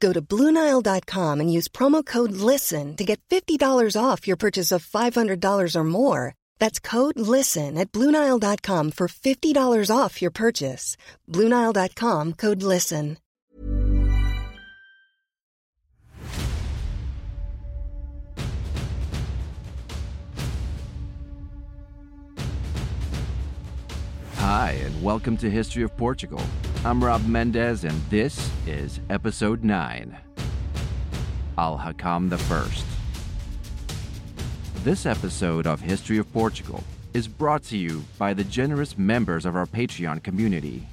Go to Bluenile.com and use promo code LISTEN to get $50 off your purchase of $500 or more. That's code LISTEN at Bluenile.com for $50 off your purchase. Bluenile.com code LISTEN. Hi, and welcome to History of Portugal. I'm Rob Mendez, and this is Episode 9 Al Hakam I. This episode of History of Portugal is brought to you by the generous members of our Patreon community.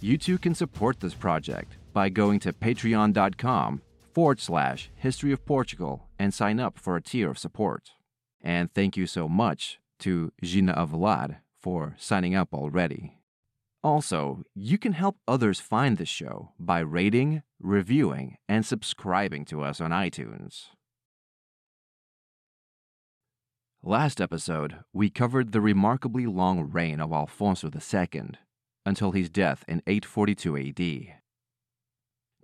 You too can support this project by going to patreon.com forward slash history of Portugal and sign up for a tier of support. And thank you so much to Gina Avelad for signing up already. Also, you can help others find the show by rating, reviewing, and subscribing to us on iTunes. Last episode, we covered the remarkably long reign of Alfonso II until his death in 842 AD.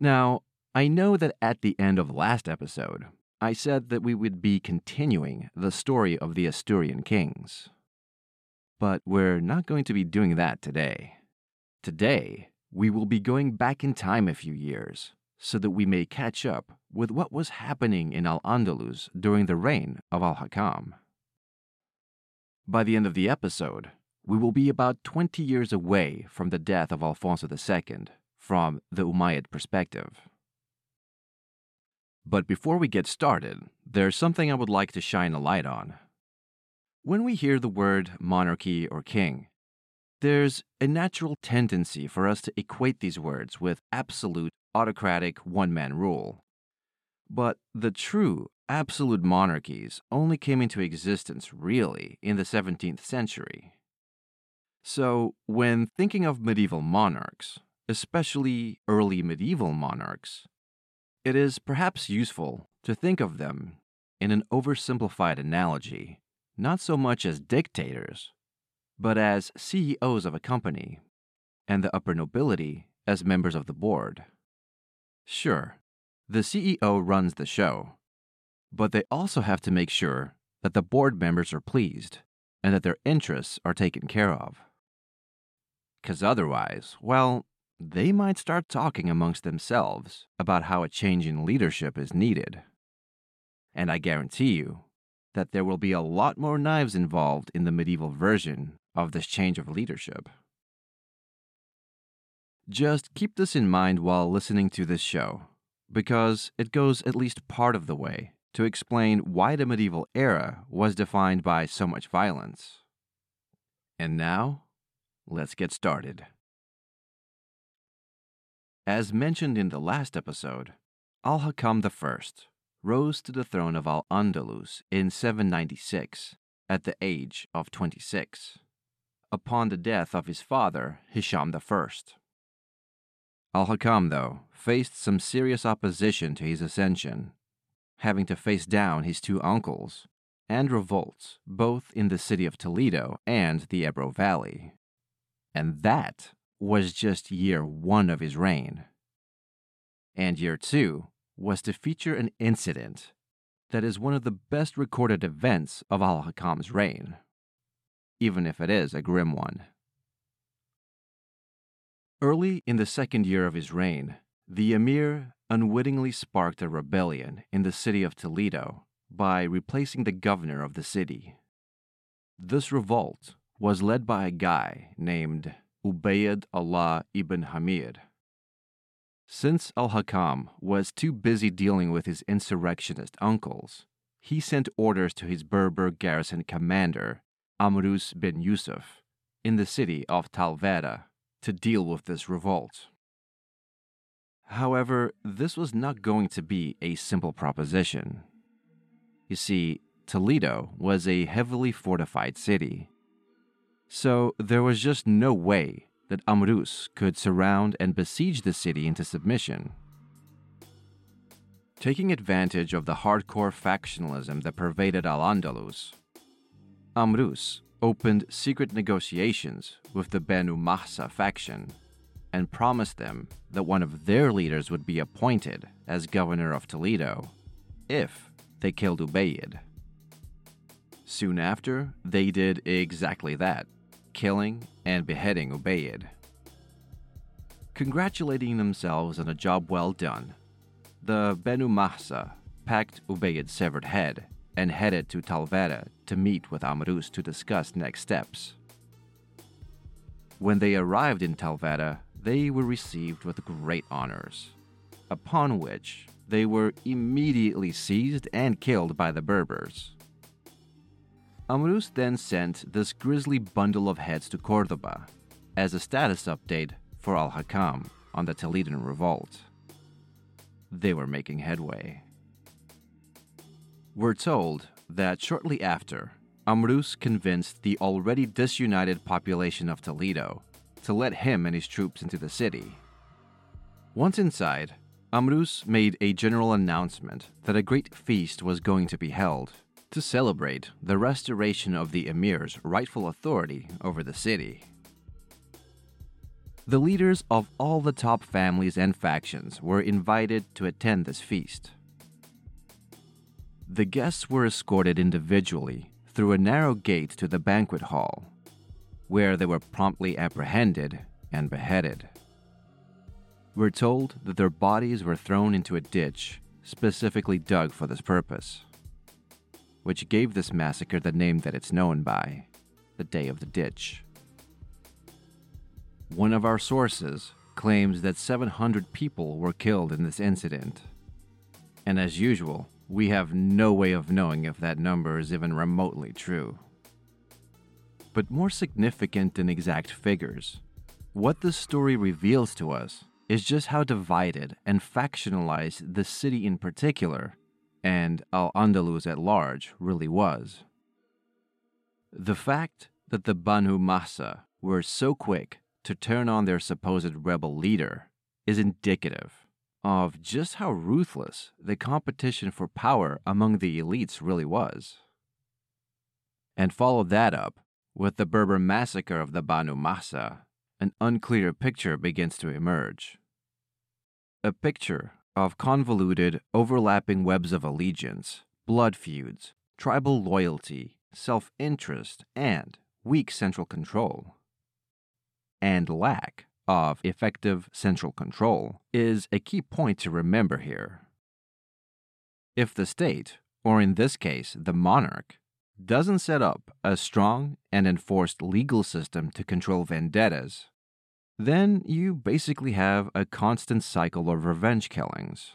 Now, I know that at the end of last episode, I said that we would be continuing the story of the Asturian kings. But we're not going to be doing that today. Today, we will be going back in time a few years so that we may catch up with what was happening in Al Andalus during the reign of Al Hakam. By the end of the episode, we will be about 20 years away from the death of Alfonso II from the Umayyad perspective. But before we get started, there's something I would like to shine a light on. When we hear the word monarchy or king, there's a natural tendency for us to equate these words with absolute autocratic one man rule. But the true absolute monarchies only came into existence really in the 17th century. So, when thinking of medieval monarchs, especially early medieval monarchs, it is perhaps useful to think of them in an oversimplified analogy not so much as dictators, but as CEOs of a company, and the upper nobility as members of the board. Sure, the CEO runs the show, but they also have to make sure that the board members are pleased and that their interests are taken care of. Because otherwise, well, they might start talking amongst themselves about how a change in leadership is needed. And I guarantee you, that there will be a lot more knives involved in the medieval version of this change of leadership. Just keep this in mind while listening to this show, because it goes at least part of the way to explain why the medieval era was defined by so much violence. And now, let's get started. As mentioned in the last episode, Al Hakam I rose to the throne of Al Andalus in 796 at the age of 26, upon the death of his father, Hisham I. Al Hakam, though, faced some serious opposition to his ascension, having to face down his two uncles, and revolts, both in the city of Toledo and the Ebro Valley. And that was just year one of his reign. And year two was to feature an incident that is one of the best recorded events of Al Hakam's reign, even if it is a grim one. Early in the second year of his reign, the emir unwittingly sparked a rebellion in the city of Toledo by replacing the governor of the city. This revolt was led by a guy named Ubayd Allah ibn Hamid. Since al Hakam was too busy dealing with his insurrectionist uncles, he sent orders to his Berber garrison commander, Amrus bin Yusuf, in the city of Talavera to deal with this revolt. However, this was not going to be a simple proposition. You see, Toledo was a heavily fortified city. So there was just no way that Amrus could surround and besiege the city into submission. Taking advantage of the hardcore factionalism that pervaded Al Andalus, Amrus opened secret negotiations with the Banu Mahsa faction and promised them that one of their leaders would be appointed as governor of Toledo if they killed Ubayd. Soon after, they did exactly that, killing and beheading Ubayd. Congratulating themselves on a job well done, the Banu Mahsa packed Ubayd's severed head and headed to Talavera to meet with Amrus to discuss next steps. When they arrived in Talavera, they were received with great honors, upon which they were immediately seized and killed by the Berbers. Amrus then sent this grisly bundle of heads to Cordoba as a status update for Al Hakam on the Toledan revolt. They were making headway. We're told that shortly after, Amrus convinced the already disunited population of Toledo to let him and his troops into the city. Once inside, Amrus made a general announcement that a great feast was going to be held to celebrate the restoration of the emir's rightful authority over the city. The leaders of all the top families and factions were invited to attend this feast. The guests were escorted individually through a narrow gate to the banquet hall, where they were promptly apprehended and beheaded. We're told that their bodies were thrown into a ditch specifically dug for this purpose, which gave this massacre the name that it's known by the Day of the Ditch. One of our sources claims that 700 people were killed in this incident. And as usual, we have no way of knowing if that number is even remotely true. But more significant than exact figures, what this story reveals to us is just how divided and factionalized the city in particular, and Al Andalus at large, really was. The fact that the Banu Mahsa were so quick to turn on their supposed rebel leader is indicative of just how ruthless the competition for power among the elites really was. And follow that up with the Berber massacre of the Banu Mahsa an unclear picture begins to emerge. A picture of convoluted, overlapping webs of allegiance, blood feuds, tribal loyalty, self interest, and weak central control. And lack of effective central control is a key point to remember here. If the state, or in this case, the monarch, doesn't set up a strong and enforced legal system to control vendettas, then you basically have a constant cycle of revenge killings.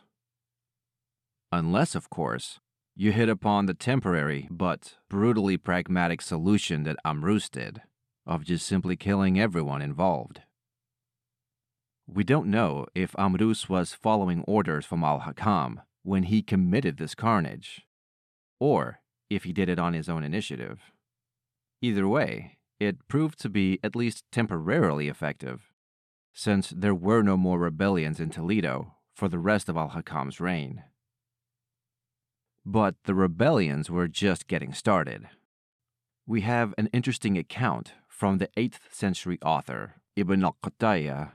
Unless, of course, you hit upon the temporary but brutally pragmatic solution that Amrus did of just simply killing everyone involved. We don't know if Amrus was following orders from Al Hakam when he committed this carnage, or if he did it on his own initiative. Either way, it proved to be at least temporarily effective, since there were no more rebellions in Toledo for the rest of Al Hakam's reign. but the rebellions were just getting started. We have an interesting account from the 8th century author Ibn al Qutayya,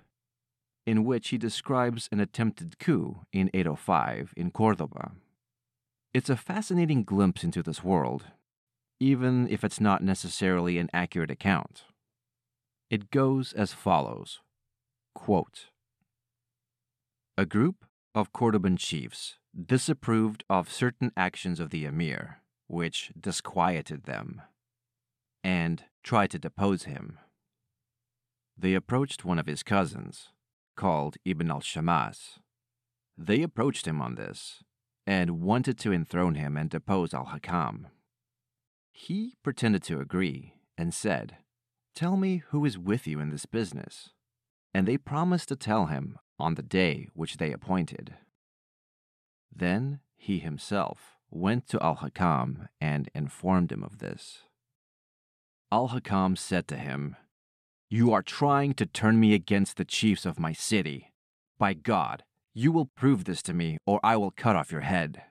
in which he describes an attempted coup in 805 in Cordoba. It's a fascinating glimpse into this world, even if it's not necessarily an accurate account. It goes as follows quote, A group of Cordoban chiefs disapproved of certain actions of the emir, which disquieted them, and tried to depose him. They approached one of his cousins, called Ibn al Shamas. They approached him on this and wanted to enthrone him and depose al Hakam. He pretended to agree and said, Tell me who is with you in this business. And they promised to tell him on the day which they appointed. Then he himself went to Al Hakam and informed him of this. Al Hakam said to him, You are trying to turn me against the chiefs of my city. By God, you will prove this to me, or I will cut off your head.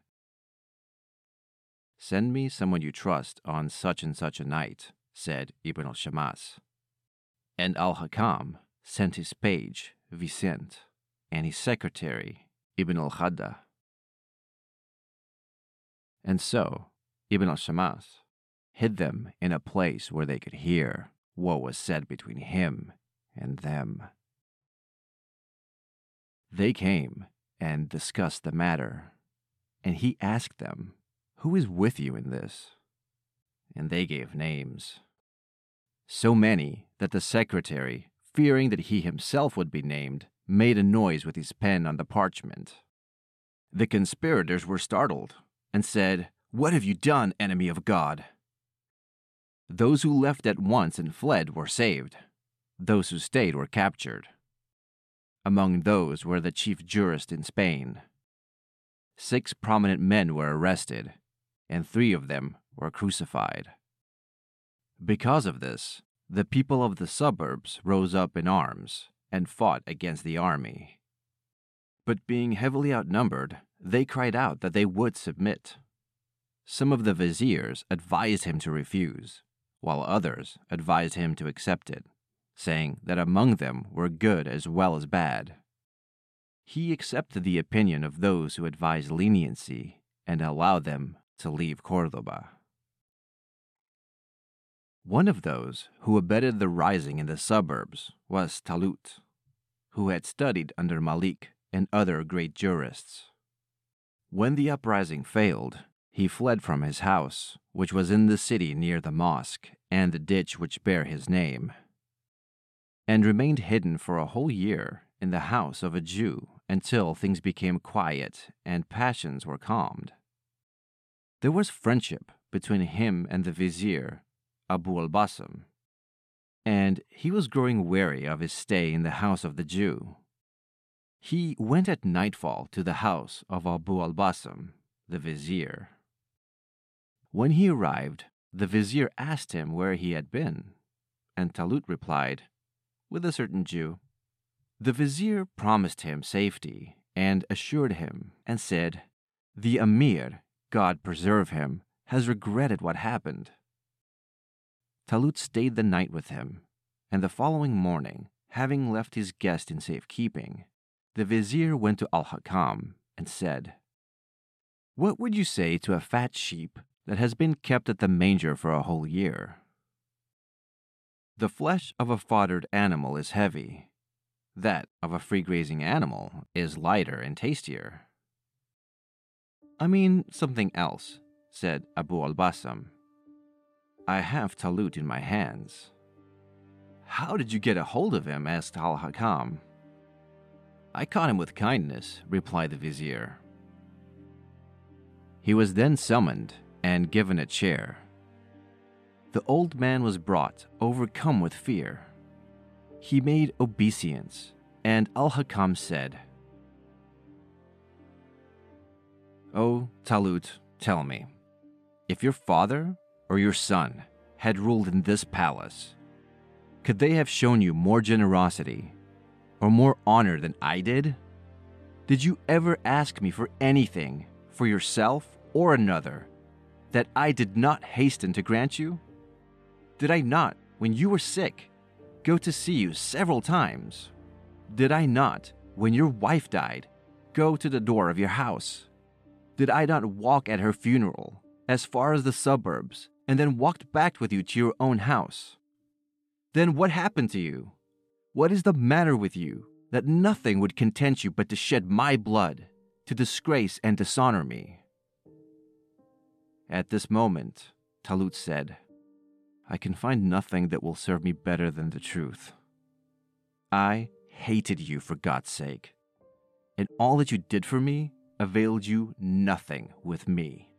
Send me someone you trust on such and such a night, said Ibn al Shamas. And Al Hakam sent his page, Vicent, and his secretary, Ibn al Khadda. And so, Ibn al Shamas hid them in a place where they could hear what was said between him and them. They came and discussed the matter, and he asked them, Who is with you in this? And they gave names. So many that the secretary, fearing that he himself would be named, made a noise with his pen on the parchment. The conspirators were startled and said, What have you done, enemy of God? Those who left at once and fled were saved. Those who stayed were captured. Among those were the chief jurist in Spain. Six prominent men were arrested, and three of them were crucified. Because of this, the people of the suburbs rose up in arms and fought against the army. But being heavily outnumbered, they cried out that they would submit. Some of the viziers advised him to refuse, while others advised him to accept it, saying that among them were good as well as bad. He accepted the opinion of those who advised leniency and allowed them to leave Cordoba. One of those who abetted the rising in the suburbs was Talut, who had studied under Malik and other great jurists. When the uprising failed, he fled from his house, which was in the city near the mosque and the ditch which bare his name, and remained hidden for a whole year in the house of a Jew until things became quiet and passions were calmed. There was friendship between him and the vizier, Abu al Basam, and he was growing weary of his stay in the house of the Jew. He went at nightfall to the house of Abu al Basam, the vizier. When he arrived, the vizier asked him where he had been, and Talut replied, With a certain Jew. The vizier promised him safety and assured him, and said, The emir, God preserve him, has regretted what happened. Talut stayed the night with him, and the following morning, having left his guest in safekeeping, the vizier went to Al Hakam and said, What would you say to a fat sheep that has been kept at the manger for a whole year. The flesh of a foddered animal is heavy. That of a free grazing animal is lighter and tastier. I mean something else, said Abu al Basam. I have Talut in my hands. How did you get a hold of him? asked Al Hakam. I caught him with kindness, replied the vizier. He was then summoned and given a chair. The old man was brought, overcome with fear. He made obeisance, and Al Hakam said, O Talut, tell me, if your father or your son had ruled in this palace, could they have shown you more generosity or more honor than I did? Did you ever ask me for anything for yourself or another that I did not hasten to grant you? Did I not, when you were sick, go to see you several times? Did I not, when your wife died, go to the door of your house? Did I not walk at her funeral as far as the suburbs and then walked back with you to your own house? Then what happened to you? What is the matter with you that nothing would content you but to shed my blood, to disgrace and dishonor me? At this moment, Talut said, I can find nothing that will serve me better than the truth. I hated you for God's sake, and all that you did for me availed you nothing with me.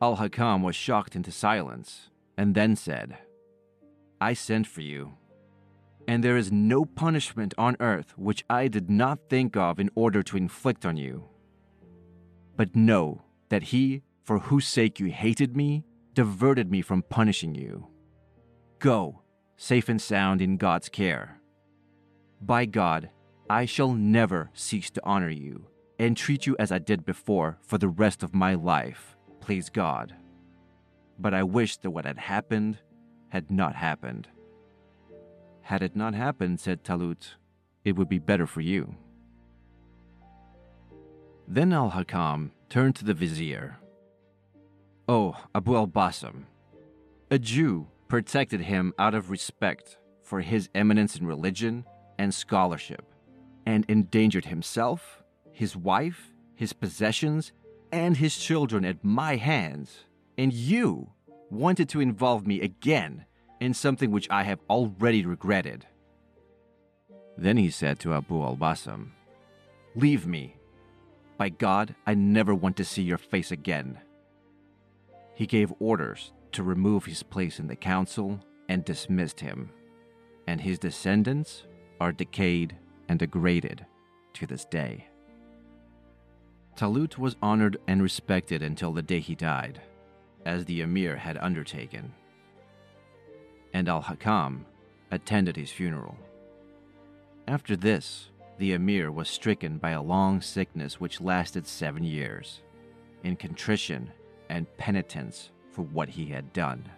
Al Hakam was shocked into silence and then said, I sent for you, and there is no punishment on earth which I did not think of in order to inflict on you. But know that he for whose sake you hated me diverted me from punishing you. Go, safe and sound in God's care. By God, I shall never cease to honor you and treat you as I did before for the rest of my life, please God. But I wish that what had happened had not happened. Had it not happened, said Talut, it would be better for you. Then Al Hakam turned to the vizier. Oh, Abu al Bassam, a Jew protected him out of respect for his eminence in religion and scholarship, and endangered himself, his wife, his possessions, and his children at my hands. And you wanted to involve me again in something which I have already regretted. Then he said to Abu al Bassam, Leave me. By God, I never want to see your face again. He gave orders to remove his place in the council and dismissed him, and his descendants are decayed and degraded to this day. Talut was honored and respected until the day he died, as the emir had undertaken, and Al Hakam attended his funeral. After this, the emir was stricken by a long sickness which lasted seven years. In contrition and penitence for what he had done.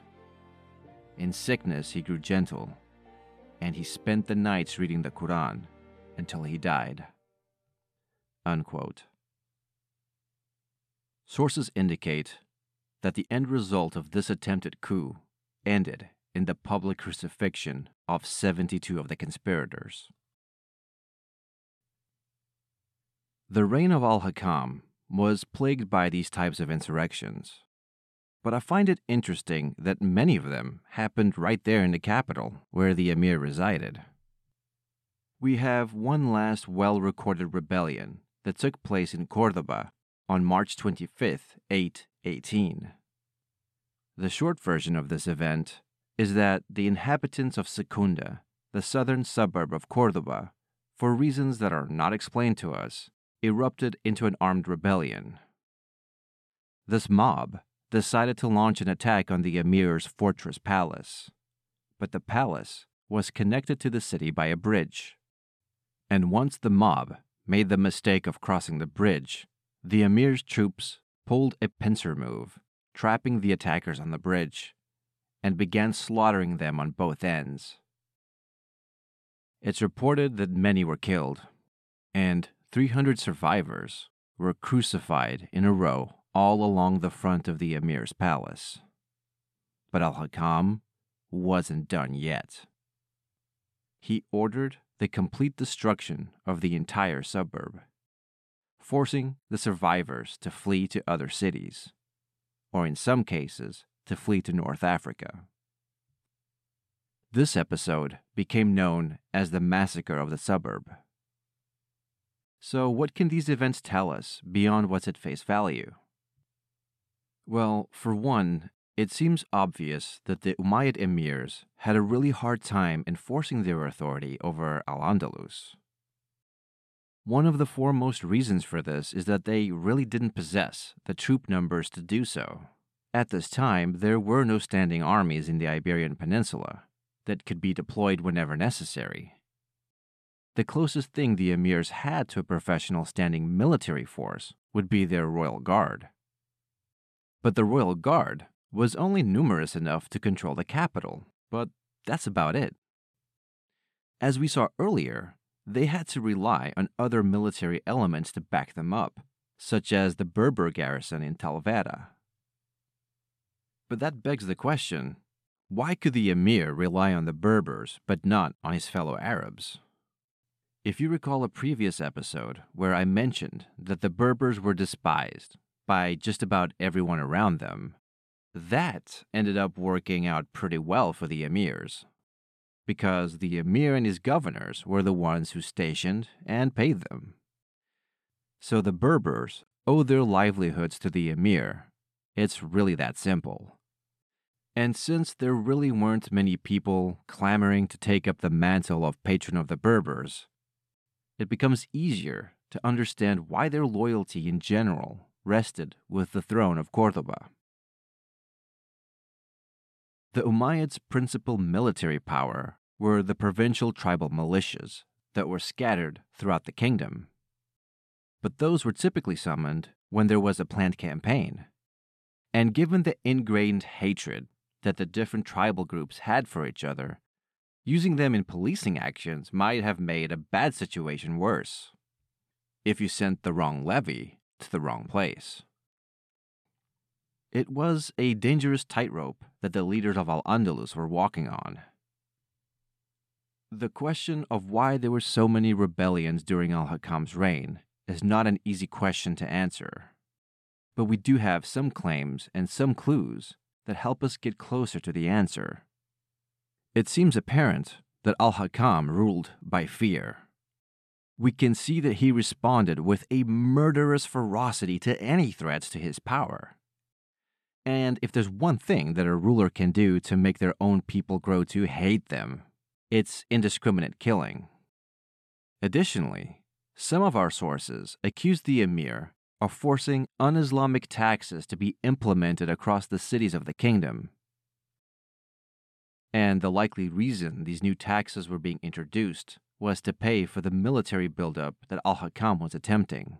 In sickness, he grew gentle, and he spent the nights reading the Quran until he died. Unquote. Sources indicate that the end result of this attempted coup ended in the public crucifixion of 72 of the conspirators. The reign of Al Hakam was plagued by these types of insurrections. But I find it interesting that many of them happened right there in the capital, where the emir resided. We have one last well recorded rebellion that took place in Cordoba on March 25, 818. The short version of this event is that the inhabitants of Secunda, the southern suburb of Cordoba, for reasons that are not explained to us, erupted into an armed rebellion. This mob decided to launch an attack on the emir's fortress palace, but the palace was connected to the city by a bridge. And once the mob made the mistake of crossing the bridge, the emir's troops pulled a pincer move, trapping the attackers on the bridge, and began slaughtering them on both ends. It's reported that many were killed, and 300 survivors were crucified in a row all along the front of the emir's palace. But Al Hakam wasn't done yet. He ordered the complete destruction of the entire suburb, forcing the survivors to flee to other cities, or in some cases, to flee to North Africa. This episode became known as the Massacre of the Suburb. So, what can these events tell us beyond what's at face value? Well, for one, it seems obvious that the Umayyad emirs had a really hard time enforcing their authority over Al Andalus. One of the foremost reasons for this is that they really didn't possess the troop numbers to do so. At this time, there were no standing armies in the Iberian Peninsula that could be deployed whenever necessary. The closest thing the emirs had to a professional standing military force would be their royal guard. But the royal guard was only numerous enough to control the capital, but that's about it. As we saw earlier, they had to rely on other military elements to back them up, such as the Berber garrison in Talavera. But that begs the question why could the emir rely on the Berbers but not on his fellow Arabs? If you recall a previous episode where I mentioned that the Berbers were despised by just about everyone around them, that ended up working out pretty well for the emirs. Because the emir and his governors were the ones who stationed and paid them. So the Berbers owe their livelihoods to the emir. It's really that simple. And since there really weren't many people clamoring to take up the mantle of patron of the Berbers, it becomes easier to understand why their loyalty in general rested with the throne of Cordoba. The Umayyads' principal military power were the provincial tribal militias that were scattered throughout the kingdom. But those were typically summoned when there was a planned campaign. And given the ingrained hatred that the different tribal groups had for each other, using them in policing actions might have made a bad situation worse. If you sent the wrong levy to the wrong place. It was a dangerous tightrope that the leaders of Al Andalus were walking on. The question of why there were so many rebellions during Al Hakam's reign is not an easy question to answer. But we do have some claims and some clues that help us get closer to the answer. It seems apparent that Al Hakam ruled by fear. We can see that he responded with a murderous ferocity to any threats to his power. And if there's one thing that a ruler can do to make their own people grow to hate them, it's indiscriminate killing. Additionally, some of our sources accuse the emir of forcing un Islamic taxes to be implemented across the cities of the kingdom. And the likely reason these new taxes were being introduced was to pay for the military buildup that Al Hakam was attempting.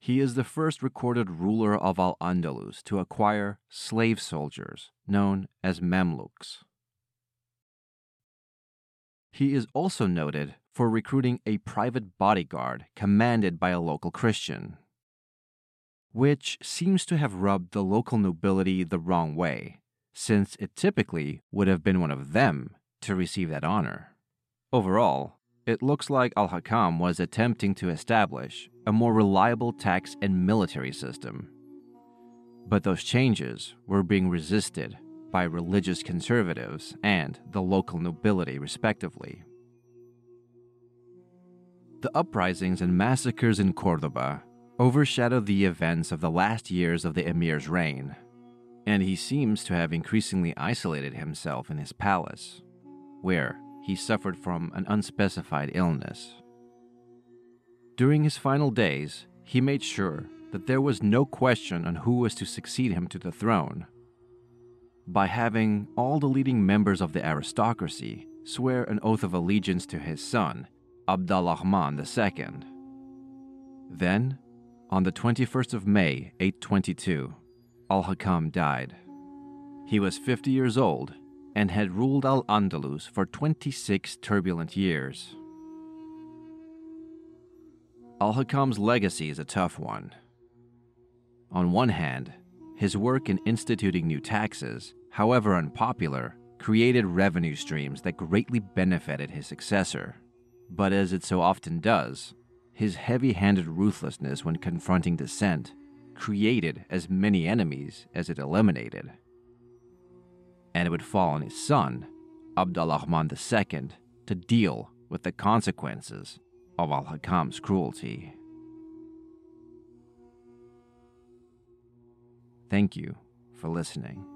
He is the first recorded ruler of Al Andalus to acquire slave soldiers, known as Mamluks. He is also noted for recruiting a private bodyguard commanded by a local Christian, which seems to have rubbed the local nobility the wrong way, since it typically would have been one of them to receive that honor. Overall, it looks like Al Hakam was attempting to establish a more reliable tax and military system. But those changes were being resisted by religious conservatives and the local nobility, respectively. The uprisings and massacres in Cordoba overshadowed the events of the last years of the emir's reign, and he seems to have increasingly isolated himself in his palace, where he suffered from an unspecified illness. During his final days, he made sure that there was no question on who was to succeed him to the throne by having all the leading members of the aristocracy swear an oath of allegiance to his son, Abdalrahman II. Then, on the 21st of May, 822, Al Hakam died. He was 50 years old and had ruled Al Andalus for 26 turbulent years. Al Hakam's legacy is a tough one. On one hand, his work in instituting new taxes, however unpopular, created revenue streams that greatly benefited his successor. But as it so often does, his heavy handed ruthlessness when confronting dissent created as many enemies as it eliminated and it would fall on his son, Abdalrahman II, to deal with the consequences of Al Hakam's cruelty. Thank you for listening.